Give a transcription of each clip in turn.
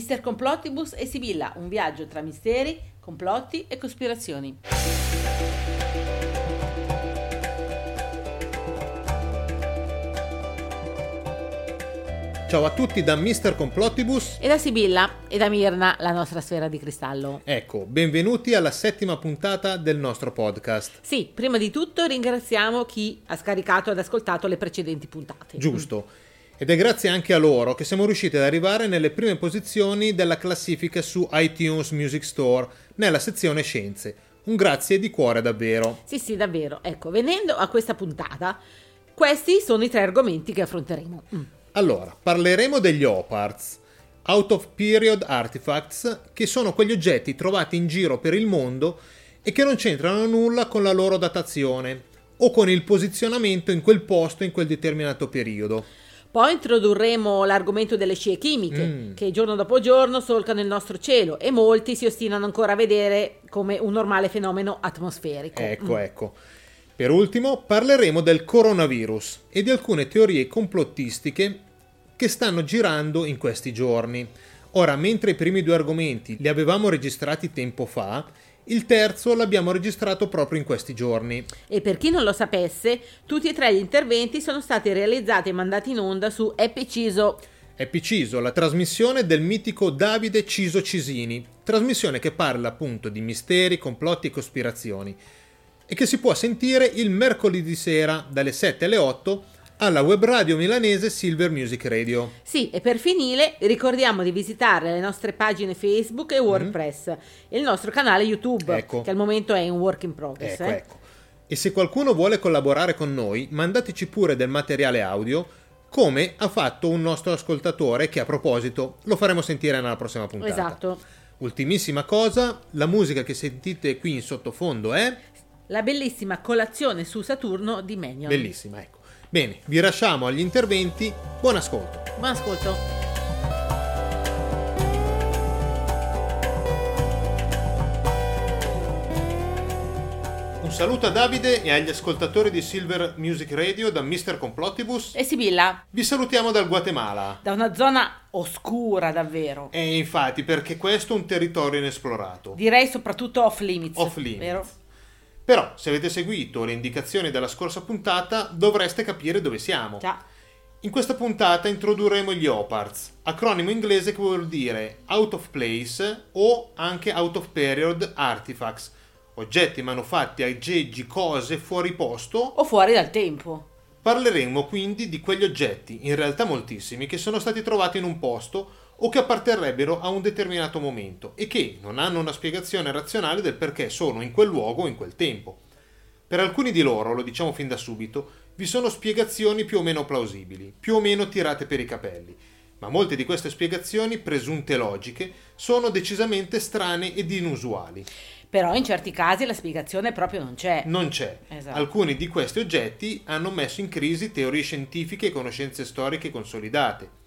Mister Complottibus e Sibilla, un viaggio tra misteri, complotti e cospirazioni. Ciao a tutti da Mr. Complottibus E da Sibilla e da Mirna, la nostra sfera di cristallo. Ecco, benvenuti alla settima puntata del nostro podcast. Sì, prima di tutto ringraziamo chi ha scaricato ed ascoltato le precedenti puntate. Giusto. Ed è grazie anche a loro che siamo riusciti ad arrivare nelle prime posizioni della classifica su iTunes Music Store, nella sezione Scienze. Un grazie di cuore davvero. Sì, sì, davvero. Ecco, venendo a questa puntata, questi sono i tre argomenti che affronteremo. Mm. Allora, parleremo degli OPARTS, Out of Period Artifacts, che sono quegli oggetti trovati in giro per il mondo e che non c'entrano nulla con la loro datazione o con il posizionamento in quel posto in quel determinato periodo. Poi introdurremo l'argomento delle scie chimiche, Mm. che giorno dopo giorno solcano il nostro cielo e molti si ostinano ancora a vedere come un normale fenomeno atmosferico. Ecco, Mm. ecco. Per ultimo parleremo del coronavirus e di alcune teorie complottistiche che stanno girando in questi giorni. Ora, mentre i primi due argomenti li avevamo registrati tempo fa, il terzo l'abbiamo registrato proprio in questi giorni. E per chi non lo sapesse, tutti e tre gli interventi sono stati realizzati e mandati in onda su Epiciso. È Piciso, la trasmissione del mitico Davide Ciso Cisini, trasmissione che parla appunto di misteri, complotti e cospirazioni e che si può sentire il mercoledì sera dalle 7 alle 8 alla web radio milanese Silver Music Radio. Sì, e per finire ricordiamo di visitare le nostre pagine Facebook e WordPress e il nostro canale YouTube, Mhm. Ecco. che al momento è in work in progress. Ecco, eh. ecco. E se qualcuno vuole collaborare con noi, mandateci pure del materiale audio, come ha fatto un nostro ascoltatore che a proposito lo faremo sentire nella prossima puntata. Esatto. Ultimissima cosa, la musica che sentite qui in sottofondo è La bellissima colazione su Saturno di Menion. bellissima, ecco. Bene, vi lasciamo agli interventi, buon ascolto. Buon ascolto. Un saluto a Davide e agli ascoltatori di Silver Music Radio da Mr. Complottibus. E Sibilla, Vi salutiamo dal Guatemala. da una zona oscura davvero. E infatti, perché questo è un territorio inesplorato. Direi soprattutto off limits. Off limits. Vero? Però, se avete seguito le indicazioni della scorsa puntata, dovreste capire dove siamo. Già. In questa puntata introdurremo gli OPARTS, acronimo inglese che vuol dire Out of Place o anche Out of Period Artifacts, oggetti manufatti, aggeggi, cose fuori posto. O fuori dal tempo. Parleremo quindi di quegli oggetti, in realtà moltissimi, che sono stati trovati in un posto o che apparterrebbero a un determinato momento e che non hanno una spiegazione razionale del perché sono in quel luogo o in quel tempo. Per alcuni di loro, lo diciamo fin da subito, vi sono spiegazioni più o meno plausibili, più o meno tirate per i capelli, ma molte di queste spiegazioni, presunte logiche, sono decisamente strane ed inusuali. Però in certi casi la spiegazione proprio non c'è. Non c'è. Esatto. Alcuni di questi oggetti hanno messo in crisi teorie scientifiche e conoscenze storiche consolidate.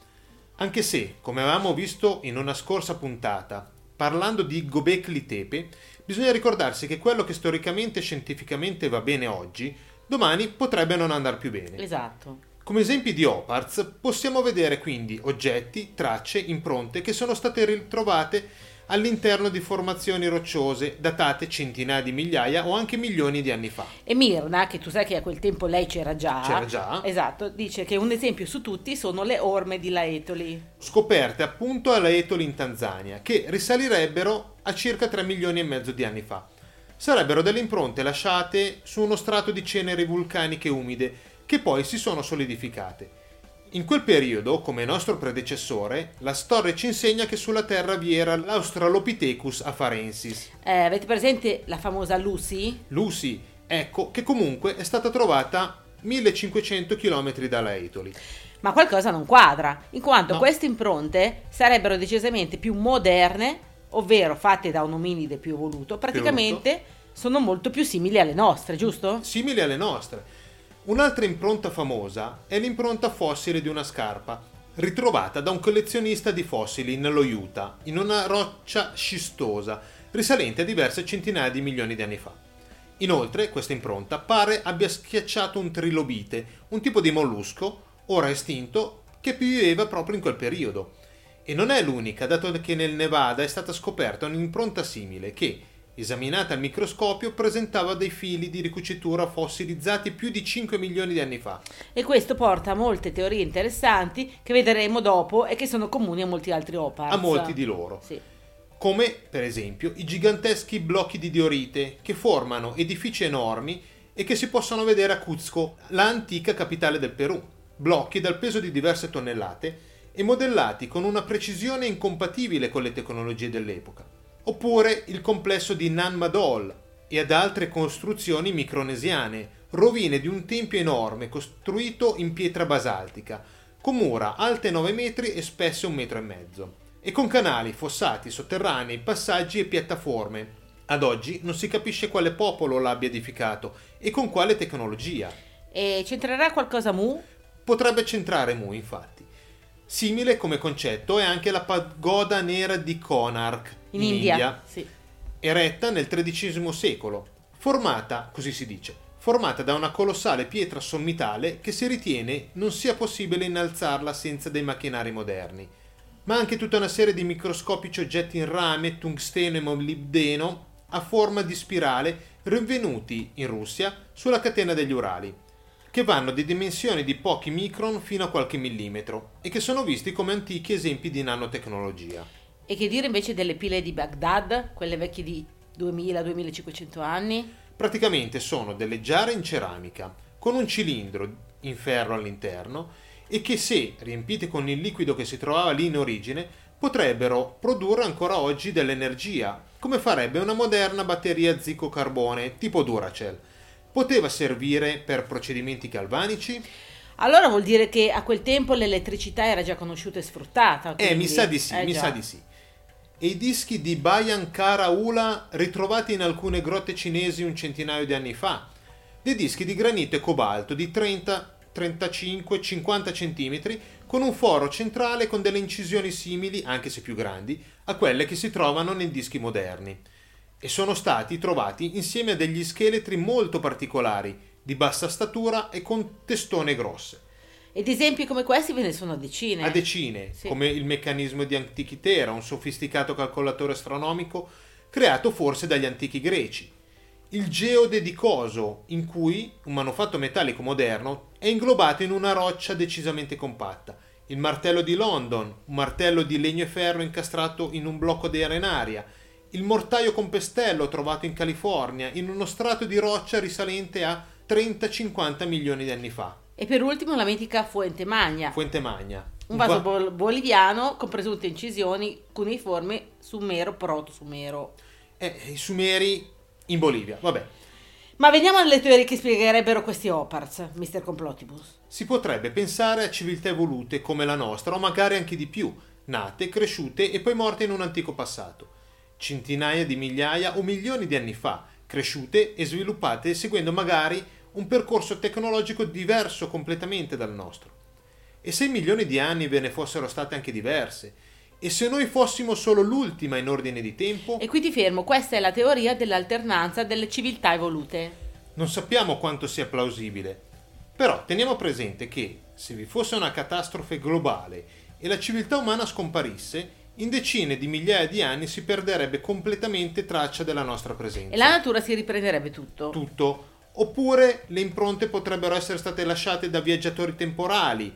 Anche se, come avevamo visto in una scorsa puntata, parlando di Gobekli Tepe, bisogna ricordarsi che quello che storicamente e scientificamente va bene oggi, domani potrebbe non andare più bene. Esatto. Come esempi di OPARTS possiamo vedere quindi oggetti, tracce, impronte che sono state ritrovate all'interno di formazioni rocciose datate centinaia di migliaia o anche milioni di anni fa. E Mirna, che tu sai che a quel tempo lei c'era già. C'era già. Esatto, dice che un esempio su tutti sono le orme di Laetoli. Scoperte appunto alla Etoli in Tanzania, che risalirebbero a circa 3 milioni e mezzo di anni fa. Sarebbero delle impronte lasciate su uno strato di ceneri vulcaniche umide che poi si sono solidificate. In quel periodo, come nostro predecessore, la storia ci insegna che sulla Terra vi era l'Australopithecus afarensis. Eh, avete presente la famosa Lucy? Lucy, ecco, che comunque è stata trovata 1500 km dalla Etoli. Ma qualcosa non quadra, in quanto No. queste impronte sarebbero decisamente più moderne, ovvero fatte da un ominide più evoluto, praticamente sono molto più simili alle nostre, giusto? simili alle nostre. Un'altra impronta famosa è l'impronta fossile di una scarpa, ritrovata da un collezionista di fossili nello Utah, in una roccia scistosa, risalente a diverse centinaia di milioni di anni fa. Inoltre, questa impronta pare abbia schiacciato un trilobite, un tipo di mollusco, ora estinto, che viveva proprio in quel periodo. E non è l'unica, dato che nel Nevada è stata scoperta un'impronta simile che, esaminata al microscopio, presentava dei fili di ricucitura fossilizzati più di 5 milioni di anni fa. E questo porta a molte teorie interessanti che vedremo dopo e che sono comuni a molti altri opars. A molti di loro. Sì. Come, per esempio, i giganteschi blocchi di diorite che formano edifici enormi e che si possono vedere a Cuzco, la antica capitale del Perù. Blocchi dal peso di diverse tonnellate e modellati con una precisione incompatibile con le tecnologie dell'epoca oppure il complesso di Nan Madol e ad altre costruzioni micronesiane, rovine di un tempio enorme costruito in pietra basaltica, con mura alte 9 metri e spesse un metro e mezzo, e con canali, fossati, sotterranei, passaggi e piattaforme. Ad oggi non si capisce quale popolo l'abbia edificato e con quale tecnologia. E c'entrerà qualcosa Mu? Potrebbe centrare Mu, infatti. Simile come concetto è anche la pagoda nera di Konark, in, in India, India sì. eretta nel XIII secolo, formata, così si dice, formata da una colossale pietra sommitale che si ritiene non sia possibile innalzarla senza dei macchinari moderni, ma anche tutta una serie di microscopici oggetti in rame, tungsteno e molibdeno a forma di spirale rinvenuti in Russia sulla catena degli Urali, che vanno di dimensioni di pochi micron fino a qualche millimetro e che sono visti come antichi esempi di nanotecnologia. E che dire invece delle pile di Baghdad, quelle vecchie di 2000-2500 anni? Praticamente sono delle giare in ceramica con un cilindro in ferro all'interno e che se riempite con il liquido che si trovava lì in origine potrebbero produrre ancora oggi dell'energia, come farebbe una moderna batteria zicco-carbone tipo Duracell. Poteva servire per procedimenti galvanici? Allora vuol dire che a quel tempo l'elettricità era già conosciuta e sfruttata. Quindi... Eh, mi sa di sì, eh, mi già. sa di sì e i dischi di Bayan Kara Ula ritrovati in alcune grotte cinesi un centinaio di anni fa, dei dischi di granito e cobalto di 30, 35, 50 cm con un foro centrale con delle incisioni simili, anche se più grandi, a quelle che si trovano nei dischi moderni. E sono stati trovati insieme a degli scheletri molto particolari, di bassa statura e con testone grosse. Ed esempi come questi ve ne sono a decine. A decine, sì. come il meccanismo di Antichitera, un sofisticato calcolatore astronomico creato forse dagli antichi greci. Il geode di Coso, in cui un manufatto metallico moderno è inglobato in una roccia decisamente compatta. Il martello di London, un martello di legno e ferro incastrato in un blocco di arenaria. Il mortaio con pestello trovato in California in uno strato di roccia risalente a 30-50 milioni di anni fa. E per ultimo la mitica Fuente Magna. Fuente Magna. Un vaso bol- boliviano con presunte incisioni cuneiformi sumero, proto-sumero. Eh, i sumeri in Bolivia, vabbè. Ma veniamo alle teorie che spiegherebbero questi opars, Mr. Complotibus. Si potrebbe pensare a civiltà evolute come la nostra, o magari anche di più, nate, cresciute e poi morte in un antico passato. Centinaia di migliaia o milioni di anni fa, cresciute e sviluppate seguendo magari un percorso tecnologico diverso completamente dal nostro. E se milioni di anni ve ne fossero state anche diverse, e se noi fossimo solo l'ultima in ordine di tempo? E qui ti fermo, questa è la teoria dell'alternanza delle civiltà evolute. Non sappiamo quanto sia plausibile, però teniamo presente che se vi fosse una catastrofe globale e la civiltà umana scomparisse, in decine di migliaia di anni si perderebbe completamente traccia della nostra presenza. E la natura si riprenderebbe tutto. Tutto Oppure le impronte potrebbero essere state lasciate da viaggiatori temporali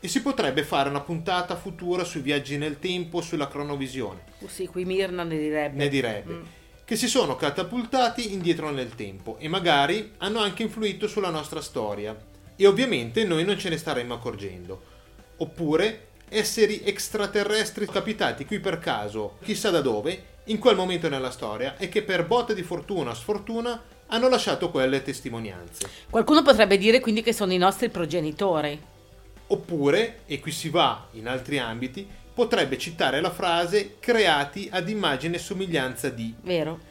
e si potrebbe fare una puntata futura sui viaggi nel tempo, sulla cronovisione. Oh sì, qui Mirna ne direbbe. Ne direbbe. Mm. Che si sono catapultati indietro nel tempo e magari hanno anche influito sulla nostra storia. E ovviamente noi non ce ne staremmo accorgendo. Oppure esseri extraterrestri capitati qui per caso, chissà da dove, in quel momento nella storia e che per botte di fortuna o sfortuna hanno lasciato quelle testimonianze. Qualcuno potrebbe dire quindi che sono i nostri progenitori. Oppure, e qui si va in altri ambiti, potrebbe citare la frase creati ad immagine e somiglianza di. Vero.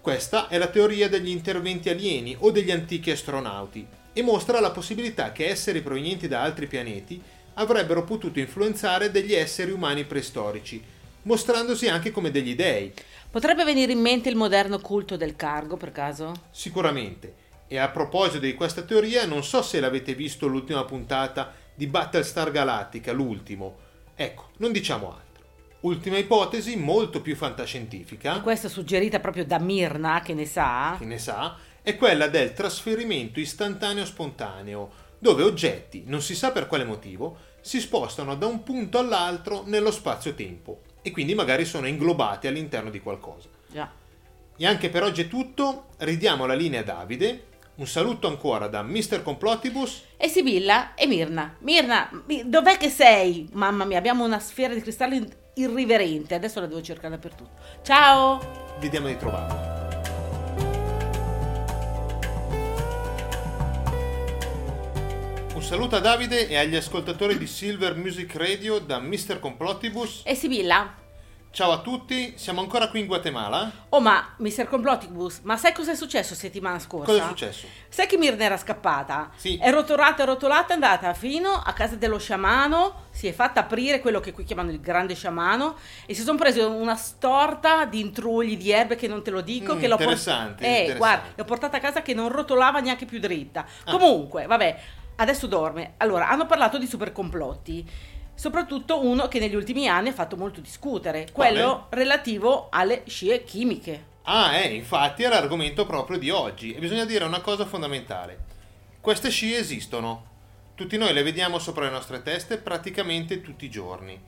Questa è la teoria degli interventi alieni o degli antichi astronauti e mostra la possibilità che esseri provenienti da altri pianeti avrebbero potuto influenzare degli esseri umani preistorici, mostrandosi anche come degli dei. Potrebbe venire in mente il moderno culto del cargo, per caso? Sicuramente. E a proposito di questa teoria, non so se l'avete visto l'ultima puntata di Battlestar Galactica, l'ultimo. Ecco, non diciamo altro. Ultima ipotesi, molto più fantascientifica. E questa suggerita proprio da Mirna, che ne sa. Che ne sa, è quella del trasferimento istantaneo spontaneo, dove oggetti, non si sa per quale motivo, si spostano da un punto all'altro nello spazio-tempo e quindi magari sono inglobati all'interno di qualcosa. Già. E anche per oggi è tutto, ridiamo la linea a Davide. Un saluto ancora da Mr. Complotibus E Sibilla e Mirna. Mirna, mi- dov'è che sei? Mamma mia, abbiamo una sfera di cristallo irriverente. Adesso la devo cercare dappertutto. Ciao! Vediamo di trovarlo. Un saluto a Davide e agli ascoltatori di Silver Music Radio da Mr. Complotibus. E Sibilla? Ciao a tutti, siamo ancora qui in Guatemala. Oh ma, Mr. Complotibus, ma sai cosa è successo settimana scorsa? Cosa è successo? Sai che Mirna era scappata? Sì. È rotolata, rotolata, è andata fino a casa dello sciamano, si è fatta aprire quello che qui chiamano il grande sciamano e si sono presi una storta di intrugli di erbe che non te lo dico. Mm, che l'ho interessante, Eh, interessante. guarda, l'ho portata a casa che non rotolava neanche più dritta. Comunque, vabbè, adesso dorme. Allora, hanno parlato di super complotti. Soprattutto uno che negli ultimi anni ha fatto molto discutere, quello relativo alle scie chimiche. Ah, eh, infatti è l'argomento proprio di oggi e bisogna dire una cosa fondamentale. Queste scie esistono. Tutti noi le vediamo sopra le nostre teste praticamente tutti i giorni.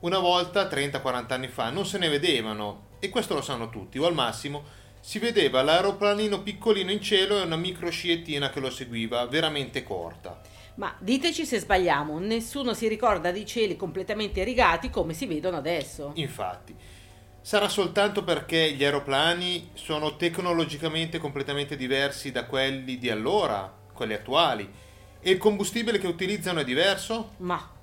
Una volta, 30-40 anni fa, non se ne vedevano e questo lo sanno tutti, o al massimo si vedeva l'aeroplanino piccolino in cielo e una micro sciettina che lo seguiva, veramente corta. Ma diteci se sbagliamo, nessuno si ricorda di cieli completamente rigati come si vedono adesso. Infatti, sarà soltanto perché gli aeroplani sono tecnologicamente completamente diversi da quelli di allora, quelli attuali, e il combustibile che utilizzano è diverso? Ma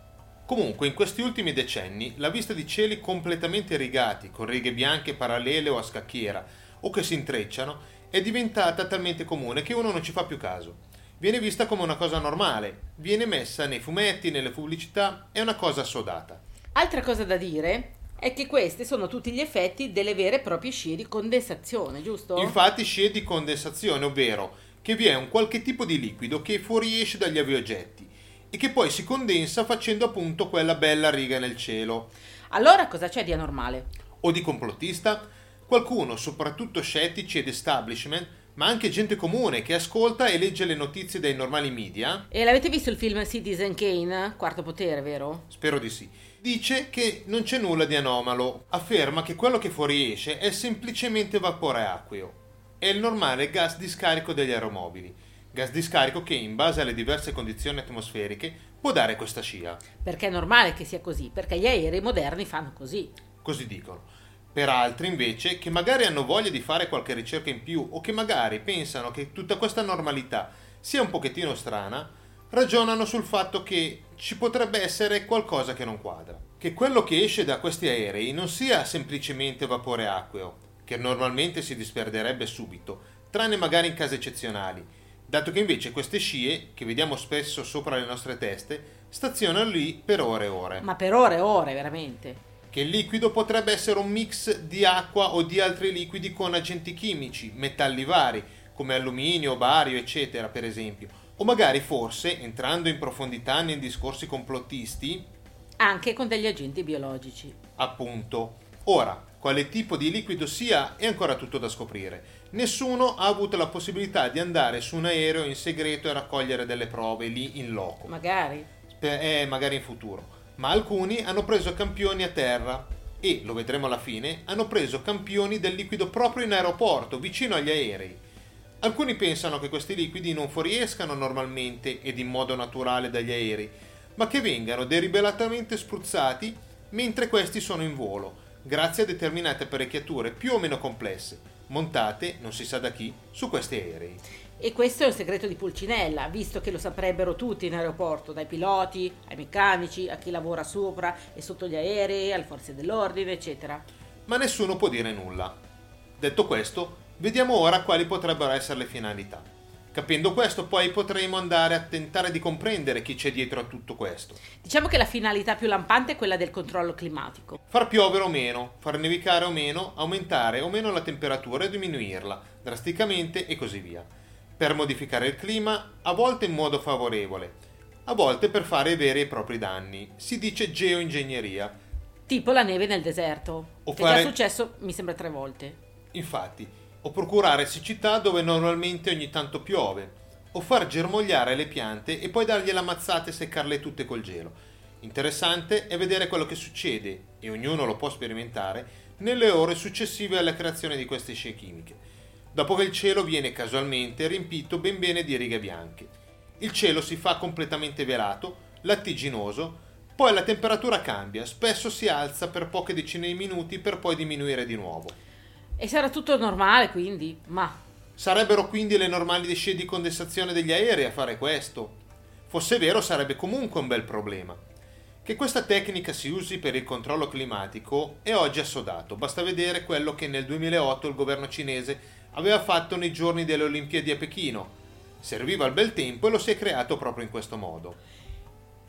Comunque, in questi ultimi decenni, la vista di cieli completamente rigati, con righe bianche parallele o a scacchiera, o che si intrecciano, è diventata talmente comune che uno non ci fa più caso. Viene vista come una cosa normale, viene messa nei fumetti, nelle pubblicità, è una cosa assodata. altra cosa da dire è che questi sono tutti gli effetti delle vere e proprie scie di condensazione, giusto? Infatti scie di condensazione, ovvero che vi è un qualche tipo di liquido che fuoriesce dagli aviogetti e che poi si condensa facendo appunto quella bella riga nel cielo. Allora cosa c'è di anormale? O di complottista? Qualcuno, soprattutto scettici ed establishment, ma anche gente comune che ascolta e legge le notizie dai normali media, E l'avete visto il film Citizen Kane? Quarto potere, vero? spero di sì, dice che non c'è nulla di anomalo, afferma che quello che fuoriesce è semplicemente vapore acqueo. È il normale gas di scarico degli aeromobili, gas di scarico che in base alle diverse condizioni atmosferiche può dare questa scia, Perché è normale che sia così, perché gli aerei moderni fanno così. così dicono. Per altri invece che magari hanno voglia di fare qualche ricerca in più o che magari pensano che tutta questa normalità sia un pochettino strana, ragionano sul fatto che ci potrebbe essere qualcosa che non quadra. Che quello che esce da questi aerei non sia semplicemente vapore acqueo, che normalmente si disperderebbe subito, tranne magari in casi eccezionali, dato che invece queste scie, che vediamo spesso sopra le nostre teste, stazionano lì per ore e ore Ma per ore e ore, veramente. Che il liquido potrebbe essere un mix di acqua o di altri liquidi con agenti chimici, metalli vari, come alluminio, bario, eccetera, per esempio. O magari forse, entrando in profondità nei discorsi complottisti, Anche con degli agenti biologici. appunto. Ora, quale tipo di liquido sia è ancora tutto da scoprire. Nessuno ha avuto la possibilità di andare su un aereo in segreto e raccogliere delle prove lì in loco. Magari. Eh, magari in futuro. Ma alcuni hanno preso campioni a terra e, lo vedremo alla fine, hanno preso campioni del liquido proprio in aeroporto, vicino agli aerei. Alcuni pensano che questi liquidi non fuoriescano normalmente ed in modo naturale dagli aerei, ma che vengano deliberatamente spruzzati mentre questi sono in volo, grazie a determinate apparecchiature più o meno complesse, montate, non si sa da chi, su questi aerei. E questo è un segreto di Pulcinella, visto che lo saprebbero tutti in aeroporto, dai piloti, ai meccanici, a chi lavora sopra e sotto gli aerei, alle forze dell'ordine, eccetera. ma nessuno può dire nulla. Detto questo, vediamo ora quali potrebbero essere le finalità. Capendo questo, poi potremo andare a tentare di comprendere chi c'è dietro a tutto questo. Diciamo che la finalità più lampante è quella del controllo climatico. Far piovere o meno, far nevicare o meno, aumentare o meno la temperatura e diminuirla drasticamente e così via. Per modificare il clima, a volte in modo favorevole, a volte per fare veri e propri danni. Si dice geoingegneria. Tipo la neve nel deserto, O che fare- è successo, mi sembra, tre volte. Infatti, o procurare siccità dove normalmente ogni tanto piove, o far germogliare le piante e poi dargli la mazzata e seccarle tutte col gelo. Interessante è vedere quello che succede, e ognuno lo può sperimentare, nelle ore successive alla creazione di queste scie chimiche, dopo che il cielo viene casualmente riempito ben bene di righe bianche. Il cielo si fa completamente velato, lattiginoso, poi la temperatura cambia, spesso si alza per poche decine di minuti per poi diminuire di nuovo. E sarà tutto normale, quindi, ma Sarebbero quindi le normali scie di condensazione degli aerei a fare questo? Fosse vero sarebbe comunque un bel problema. Che questa tecnica si usi per il controllo climatico è oggi assodato, basta vedere quello che nel 2008 il governo cinese aveva fatto nei giorni delle Olimpiadi a Pechino. Serviva il bel tempo e lo si è creato proprio in questo modo.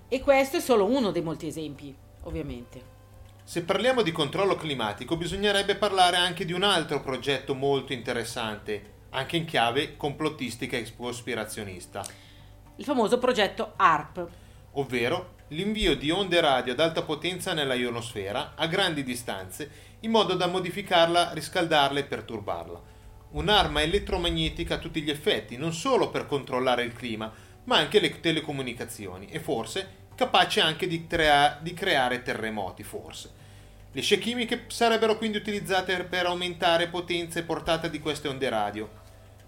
E questo è solo uno dei molti esempi, ovviamente. Se parliamo di controllo climatico bisognerebbe parlare anche di un altro progetto molto interessante, anche in chiave complottistica e cospirazionista. Il famoso progetto ARP. ovvero l'invio di onde radio ad alta potenza nella ionosfera a grandi distanze in modo da modificarla, riscaldarla e perturbarla. Un'arma elettromagnetica a tutti gli effetti, non solo per controllare il clima, ma anche le telecomunicazioni e forse capace anche di, crea- di creare terremoti, forse. Le scie chimiche sarebbero quindi utilizzate per aumentare potenza e portata di queste onde radio.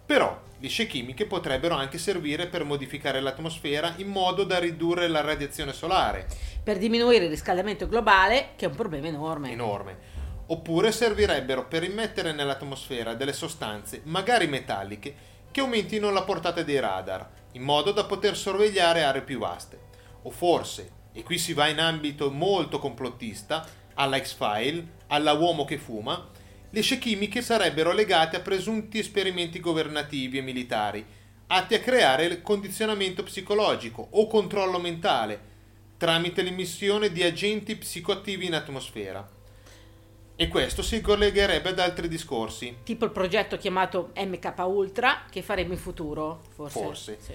Però le scie chimiche potrebbero anche servire per modificare l'atmosfera in modo da ridurre la radiazione solare, Per diminuire il riscaldamento globale, che è un problema enorme. enorme. Oppure servirebbero per immettere nell'atmosfera delle sostanze, magari metalliche, che aumentino la portata dei radar, in modo da poter sorvegliare aree più vaste. O forse, e qui si va in ambito molto complottista, alla X-File, alla uomo che fuma, le chimiche sarebbero legate a presunti esperimenti governativi e militari, atti a creare il condizionamento psicologico o controllo mentale, tramite l'emissione di agenti psicoattivi in atmosfera. E questo si collegherebbe ad altri discorsi, Tipo il progetto chiamato MK Ultra, che faremo in futuro, forse. Forse. Sì.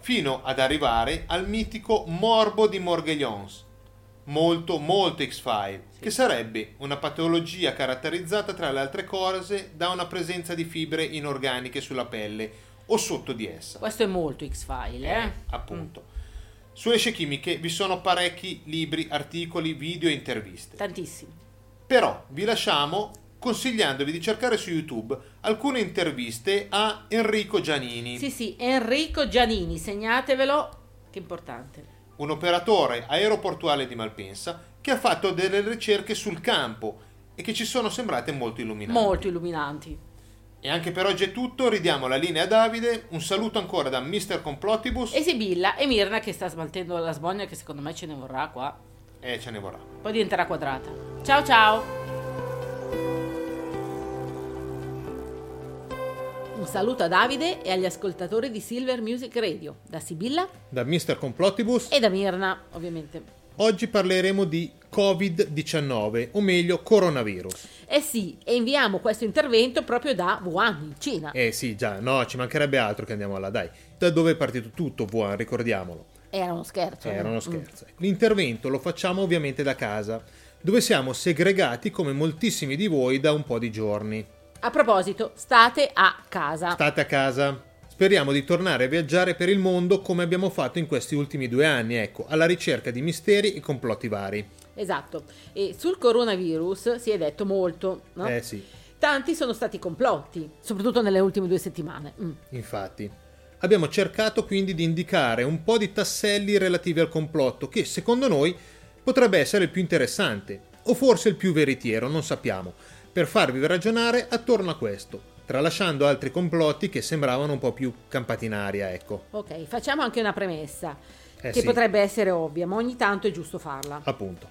fino ad arrivare al mitico morbo di Morgellons, molto molto X-File, che sarebbe una patologia caratterizzata tra le altre cose da una presenza di fibre inorganiche sulla pelle o sotto di essa. Questo è molto X-File, eh? Eh, appunto. Sulle scie chimiche vi sono parecchi libri, articoli, video e interviste. Tantissimi. Però vi lasciamo consigliandovi di cercare su YouTube alcune interviste a Enrico Giannini, Sì, sì, Enrico Giannini, segnatevelo, che importante. un operatore aeroportuale di Malpensa che ha fatto delle ricerche sul campo e che ci sono sembrate molto illuminanti. Molto illuminanti. E anche per oggi è tutto, ridiamo la linea a Davide, un saluto ancora da Mr. Complottibus E Sibilla e Mirna che sta smaltendo la sbogna che secondo me ce ne vorrà qua. E ce ne vorrà. Poi diventerà quadrata. Ciao ciao! Un saluto a Davide e agli ascoltatori di Silver Music Radio, da Sibilla Da Mr. Complottibus e da Mirna, ovviamente. oggi parleremo di Covid-19, o meglio coronavirus. Eh sì, e inviamo questo intervento proprio da Wuhan, in Cina. Eh sì, già, no, ci mancherebbe altro che andiamo là, dai. Da dove è partito tutto, Wuhan, ricordiamolo. Era uno scherzo. Era uno Mm. scherzo. L'intervento lo facciamo ovviamente da casa, dove siamo segregati come moltissimi di voi da un po' di giorni. A proposito, state a casa. State a casa. Speriamo di tornare a viaggiare per il mondo come abbiamo fatto in questi ultimi due anni, ecco, alla ricerca di misteri e complotti vari. Esatto. E sul coronavirus si è detto molto, no? Eh sì, Tanti sono stati complotti, soprattutto nelle ultime due settimane. Mm. infatti. Abbiamo cercato quindi di indicare un po' di tasselli relativi al complotto che, secondo noi, potrebbe essere il più interessante, o forse il più veritiero, non sappiamo, per farvi ragionare attorno a questo, tralasciando altri complotti che sembravano un po' più campati in aria, ecco. Ok, facciamo anche una premessa, Eh che sì. potrebbe essere ovvia, ma ogni tanto è giusto farla. Appunto.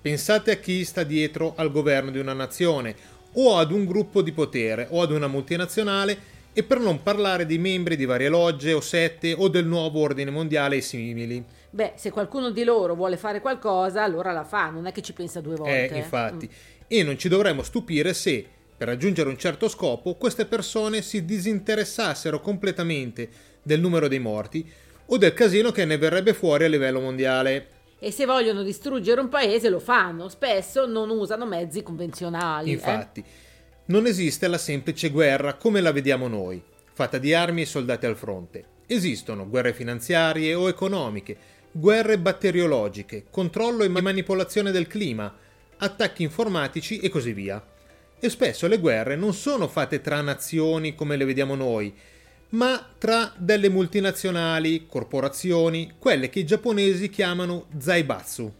Pensate a chi sta dietro al governo di una nazione, o ad un gruppo di potere, o ad una multinazionale, e per non parlare di membri di varie logge o sette o del nuovo ordine mondiale e simili. Beh, se qualcuno di loro vuole fare qualcosa, allora la fa, non è che ci pensa due volte. Eh, infatti. Mm. E non ci dovremmo stupire se, per raggiungere un certo scopo, queste persone si disinteressassero completamente del numero dei morti o del casino che ne verrebbe fuori a livello mondiale. E se vogliono distruggere un paese lo fanno, spesso non usano mezzi convenzionali. eh. Non esiste la semplice guerra come la vediamo noi, fatta di armi e soldati al fronte. Esistono guerre finanziarie o economiche, guerre batteriologiche, controllo e manipolazione del clima, attacchi informatici e così via. E spesso le guerre non sono fatte tra nazioni come le vediamo noi, ma tra delle multinazionali, corporazioni, quelle che i giapponesi chiamano zaibatsu.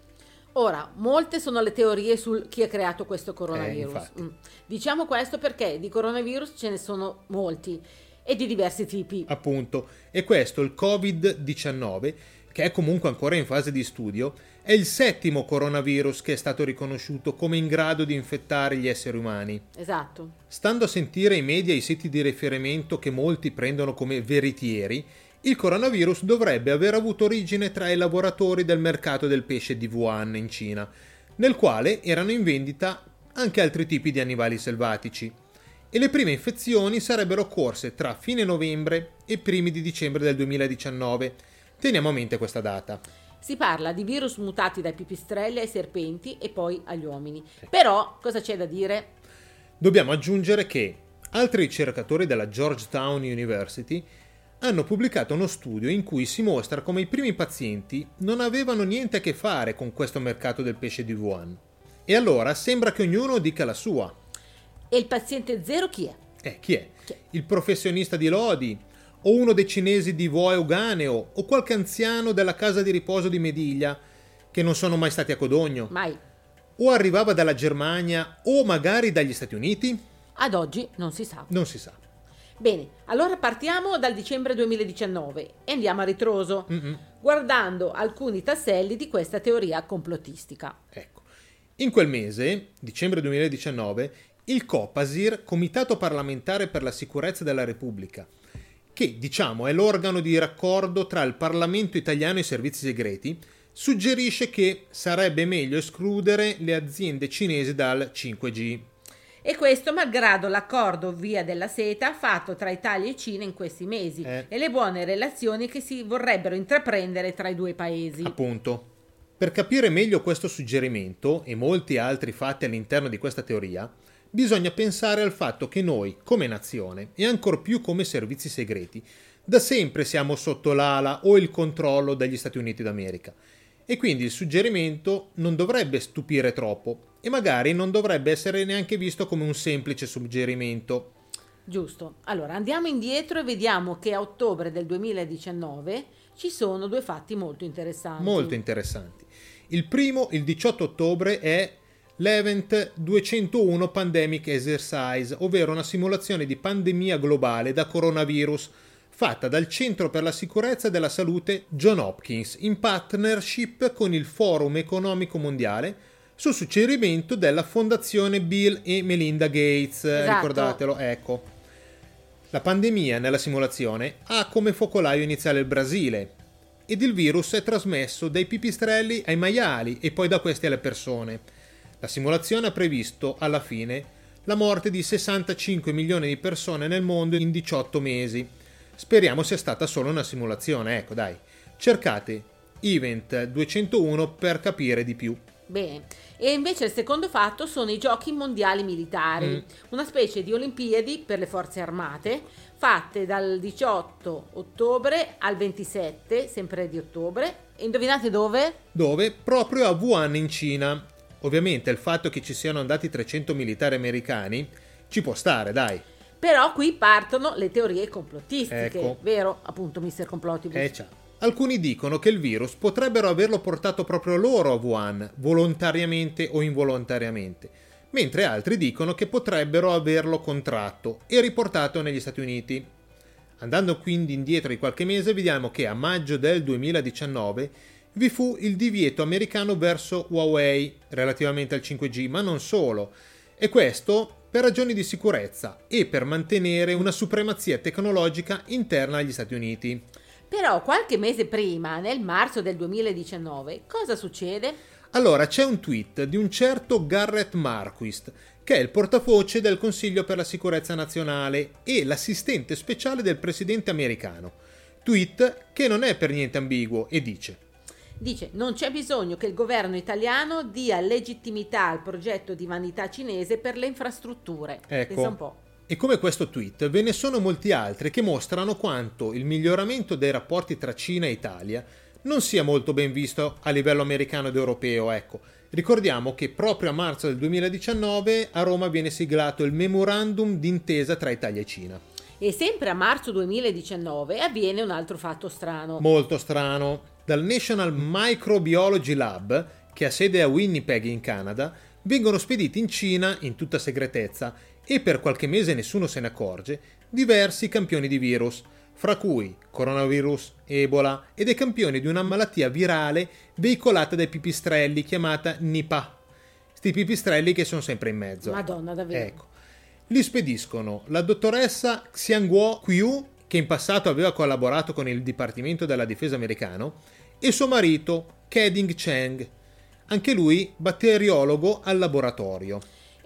Ora, molte sono le teorie sul chi ha creato questo Eh, coronavirus. Mm. Diciamo questo perché di coronavirus ce ne sono molti e di diversi tipi. appunto, e questo, il Covid-19, che è comunque ancora in fase di studio, è il settimo coronavirus che è stato riconosciuto come in grado di infettare gli esseri umani. Esatto. Stando a sentire i media e i siti di riferimento che molti prendono come veritieri, il coronavirus dovrebbe aver avuto origine tra i lavoratori del mercato del pesce di Wuhan in Cina, nel quale erano in vendita anche altri tipi di animali selvatici. E le prime infezioni sarebbero occorse tra fine novembre e primi di dicembre del 2019. Teniamo a mente questa data. Si parla di virus mutati dai pipistrelli ai serpenti e poi agli uomini. Però cosa c'è da dire? Dobbiamo aggiungere che altri ricercatori della Georgetown University hanno pubblicato uno studio in cui si mostra come i primi pazienti non avevano niente a che fare con questo mercato del pesce di Wuhan. E allora sembra che ognuno dica la sua. E il paziente zero chi è? Eh, chi è? Chi è? Il professionista di Lodi? O uno dei cinesi di Vo Euganeo? O qualche anziano della casa di riposo di Mediglia che non sono mai stati a Codogno? Mai. O arrivava dalla Germania o magari dagli Stati Uniti? Ad oggi non si sa. Non si sa. Bene, allora partiamo dal dicembre 2019 e andiamo a ritroso, Mm-mm. guardando alcuni tasselli di questa teoria complottistica. Ecco. In quel mese, dicembre 2019, il COPASIR, Comitato parlamentare per la sicurezza della Repubblica, che diciamo è l'organo di raccordo tra il Parlamento italiano e i servizi segreti, suggerisce che sarebbe meglio escludere le aziende cinesi dal 5G. E questo malgrado l'accordo via della seta fatto tra Italia e Cina in questi mesi Eh. e le buone relazioni che si vorrebbero intraprendere tra i due paesi. Appunto. Per capire meglio questo suggerimento e molti altri fatti all'interno di questa teoria, bisogna pensare al fatto che noi, come nazione, e ancor più come servizi segreti, da sempre siamo sotto l'ala o il controllo degli Stati Uniti d'America. E quindi il suggerimento non dovrebbe stupire troppo e magari non dovrebbe essere neanche visto come un semplice suggerimento. Giusto. Allora andiamo indietro e vediamo che a ottobre del 2019 ci sono due fatti molto interessanti. molto interessanti. Il primo, il 18 ottobre, è l'Event 201 Pandemic Exercise, ovvero una simulazione di pandemia globale da coronavirus fatta dal Centro per la Sicurezza della Salute John Hopkins in partnership con il Forum Economico Mondiale su suggerimento della Fondazione Bill e Melinda Gates, Esatto. ricordatelo, ecco. La pandemia nella simulazione ha come focolaio iniziale il Brasile ed il virus è trasmesso dai pipistrelli ai maiali e poi da questi alle persone. La simulazione ha previsto alla fine la morte di 65 milioni di persone nel mondo in 18 mesi. Speriamo sia stata solo una simulazione, ecco dai. Cercate Event 201 per capire di più. Bene. E invece il secondo fatto sono i giochi mondiali militari, Mm. una specie di Olimpiadi per le forze armate fatte dal 18 ottobre al 27, sempre di ottobre. E indovinate dove? dove proprio a Wuhan in Cina. Ovviamente il fatto che ci siano andati 300 militari americani ci può stare, dai. Però qui partono le teorie complottistiche, Ecco. vero? Appunto, Mr. Complottibus. Eh già. Alcuni dicono che il virus potrebbero averlo portato proprio loro a Wuhan, volontariamente o involontariamente, mentre altri dicono che potrebbero averlo contratto e riportato negli Stati Uniti. Andando quindi indietro di qualche mese, vediamo che a maggio del 2019 vi fu il divieto americano verso Huawei relativamente al 5G, ma non solo. E questo per ragioni di sicurezza e per mantenere una supremazia tecnologica interna agli Stati Uniti. Però qualche mese prima, nel marzo del 2019, cosa succede? Allora c'è un tweet di un certo Garrett Marquist, che è il portavoce del Consiglio per la sicurezza nazionale e l'assistente speciale del presidente americano. Tweet che non è per niente ambiguo e dice: dice non c'è bisogno che il governo italiano dia legittimità al progetto di vanità cinese per le infrastrutture. Ecco. Pensa un po'. E come questo tweet ve ne sono molti altri che mostrano quanto il miglioramento dei rapporti tra Cina e Italia non sia molto ben visto a livello americano ed europeo, ecco. Ricordiamo che proprio a marzo del 2019 a Roma viene siglato il memorandum d'intesa tra Italia e Cina. E sempre a marzo 2019 avviene un altro fatto strano. Molto strano. Dal National Microbiology Lab, che ha sede a Winnipeg in Canada, vengono spediti in Cina in tutta segretezza e per qualche mese nessuno se ne accorge diversi campioni di virus fra cui coronavirus, ebola e dei campioni di una malattia virale veicolata dai pipistrelli chiamata Nipah. Sti pipistrelli che sono sempre in mezzo. Madonna, davvero. Ecco. Li spediscono la dottoressa Xiangguo Qiu, che in passato aveva collaborato con il Dipartimento della Difesa americano, e suo marito, Keding Cheng, anche lui batteriologo al laboratorio.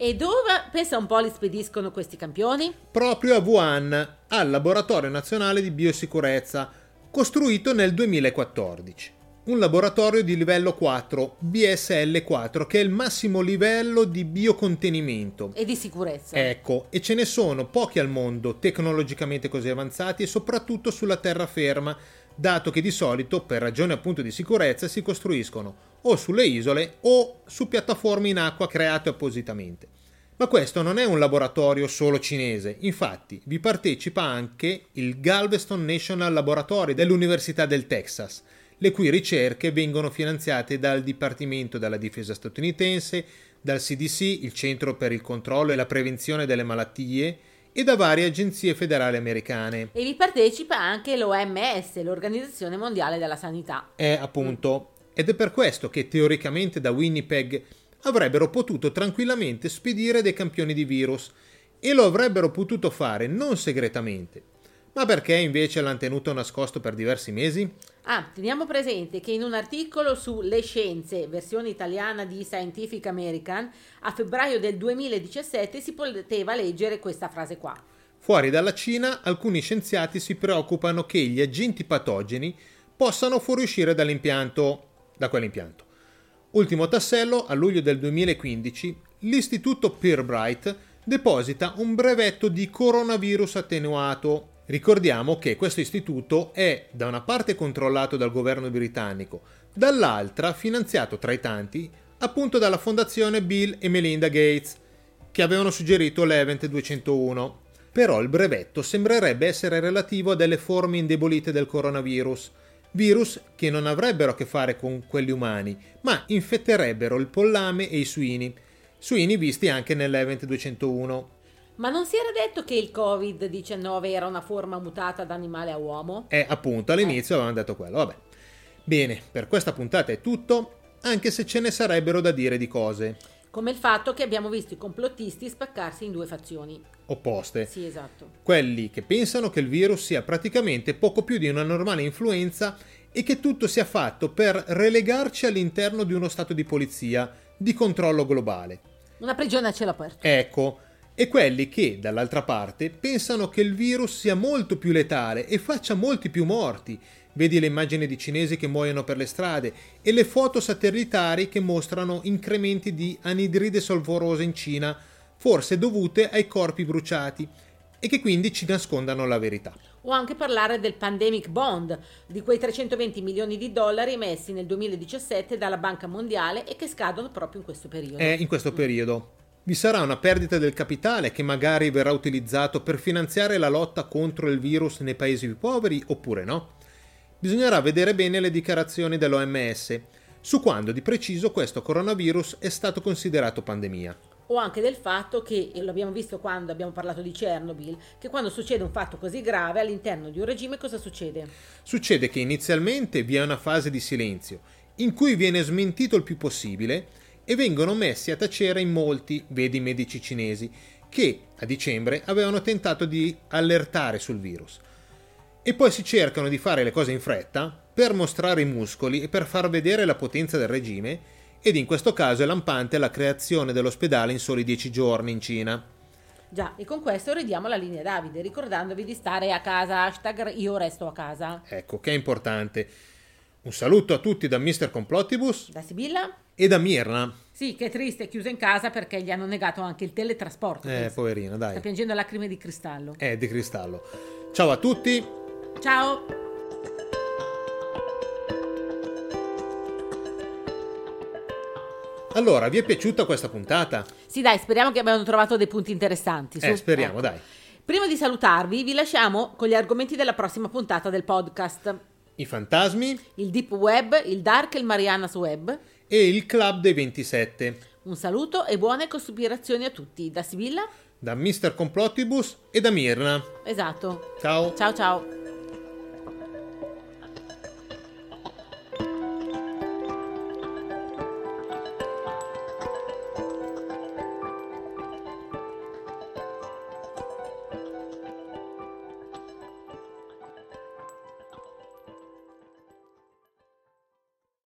E dove, pensa un po', li spediscono questi campioni? Proprio a Wuhan, al Laboratorio Nazionale di Biosicurezza, costruito nel 2014. Un laboratorio di livello 4, BSL4, che è il massimo livello di biocontenimento. E di sicurezza. Ecco, e ce ne sono pochi al mondo tecnologicamente così avanzati e soprattutto sulla terraferma, dato che di solito, per ragioni appunto di sicurezza, si costruiscono o sulle isole o su piattaforme in acqua create appositamente. Ma questo non è un laboratorio solo cinese, infatti vi partecipa anche il Galveston National Laboratory dell'Università del Texas, le cui ricerche vengono finanziate dal Dipartimento della Difesa statunitense, dal CDC, il Centro per il controllo e la prevenzione delle malattie, e da varie agenzie federali americane. E vi partecipa anche l'OMS, l'Organizzazione Mondiale della Sanità. È appunto ed è per questo che teoricamente da Winnipeg avrebbero potuto tranquillamente spedire dei campioni di virus e lo avrebbero potuto fare non segretamente. Ma perché invece l'hanno tenuto nascosto per diversi mesi? Ah, teniamo presente che in un articolo su Le Scienze, versione italiana di Scientific American, a febbraio del 2017 si poteva leggere questa frase qua. Fuori dalla Cina, alcuni scienziati si preoccupano che gli agenti patogeni possano fuoriuscire dall'impianto da quell'impianto. Ultimo tassello, a luglio del 2015, l'istituto Pirbright deposita un brevetto di coronavirus attenuato. Ricordiamo che questo istituto è da una parte controllato dal governo britannico, dall'altra finanziato tra i tanti appunto dalla fondazione Bill e Melinda Gates, che avevano suggerito l'Event 201. Però il brevetto sembrerebbe essere relativo a delle forme indebolite del coronavirus, virus che non avrebbero a che fare con quelli umani, ma infetterebbero il pollame e i suini, suini visti anche nell'Event 201. Ma non si era detto che il Covid-19 era una forma mutata da animale a uomo? Eh, appunto, all'inizio eh. avevano detto quello. Vabbè. Bene, per questa puntata è tutto, anche se ce ne sarebbero da dire di cose. Come il fatto che abbiamo visto i complottisti spaccarsi in due fazioni. Opposte. Sì, esatto. Quelli che pensano che il virus sia praticamente poco più di una normale influenza e che tutto sia fatto per relegarci all'interno di uno stato di polizia, di controllo globale. Una prigione a cielo aperto. Ecco, e quelli che, dall'altra parte, pensano che il virus sia molto più letale e faccia molti più morti Vedi le immagini di cinesi che muoiono per le strade e le foto satellitari che mostrano incrementi di anidride solvorosa in Cina, forse dovute ai corpi bruciati, e che quindi ci nascondano la verità. O anche parlare del pandemic bond, di quei 320 milioni di dollari emessi nel 2017 dalla Banca Mondiale e che scadono proprio in questo periodo. Eh, in questo periodo. Vi sarà una perdita del capitale che magari verrà utilizzato per finanziare la lotta contro il virus nei paesi più poveri oppure no? Bisognerà vedere bene le dichiarazioni dell'OMS su quando di preciso questo coronavirus è stato considerato pandemia. O anche del fatto che, e l'abbiamo visto quando abbiamo parlato di Chernobyl, che quando succede un fatto così grave all'interno di un regime cosa succede? Succede che inizialmente vi è una fase di silenzio, in cui viene smentito il più possibile e vengono messi a tacere in molti, vedi i medici cinesi, che a dicembre avevano tentato di allertare sul virus e poi si cercano di fare le cose in fretta per mostrare i muscoli e per far vedere la potenza del regime ed in questo caso è lampante la creazione dell'ospedale in soli dieci giorni in Cina. Già, e con questo ridiamo la linea Davide, ricordandovi di stare a casa, hashtag io resto a casa. Ecco, che è importante. Un saluto a tutti da Mr. Complottibus Da Sibilla? e da Mirna. Sì, che è triste, è chiusa in casa perché gli hanno negato anche il teletrasporto. Eh, pensa. poverina, Sta dai. piangendo lacrime di cristallo. È di cristallo. Ciao a tutti. Ciao! Allora, vi è piaciuta questa puntata? Sì, dai, speriamo che abbiano trovato dei punti interessanti. su. Eh, speriamo, Ecco. dai. Prima di salutarvi, vi lasciamo con gli argomenti della prossima puntata del podcast. I fantasmi Il Deep Web, il Dark e il Marianas Web. e il Club dei 27. Un saluto e buone cospirazioni a tutti. Da Sibilla? Da Mr. Complottibus e da Mirna. Esatto. Ciao. Ciao ciao.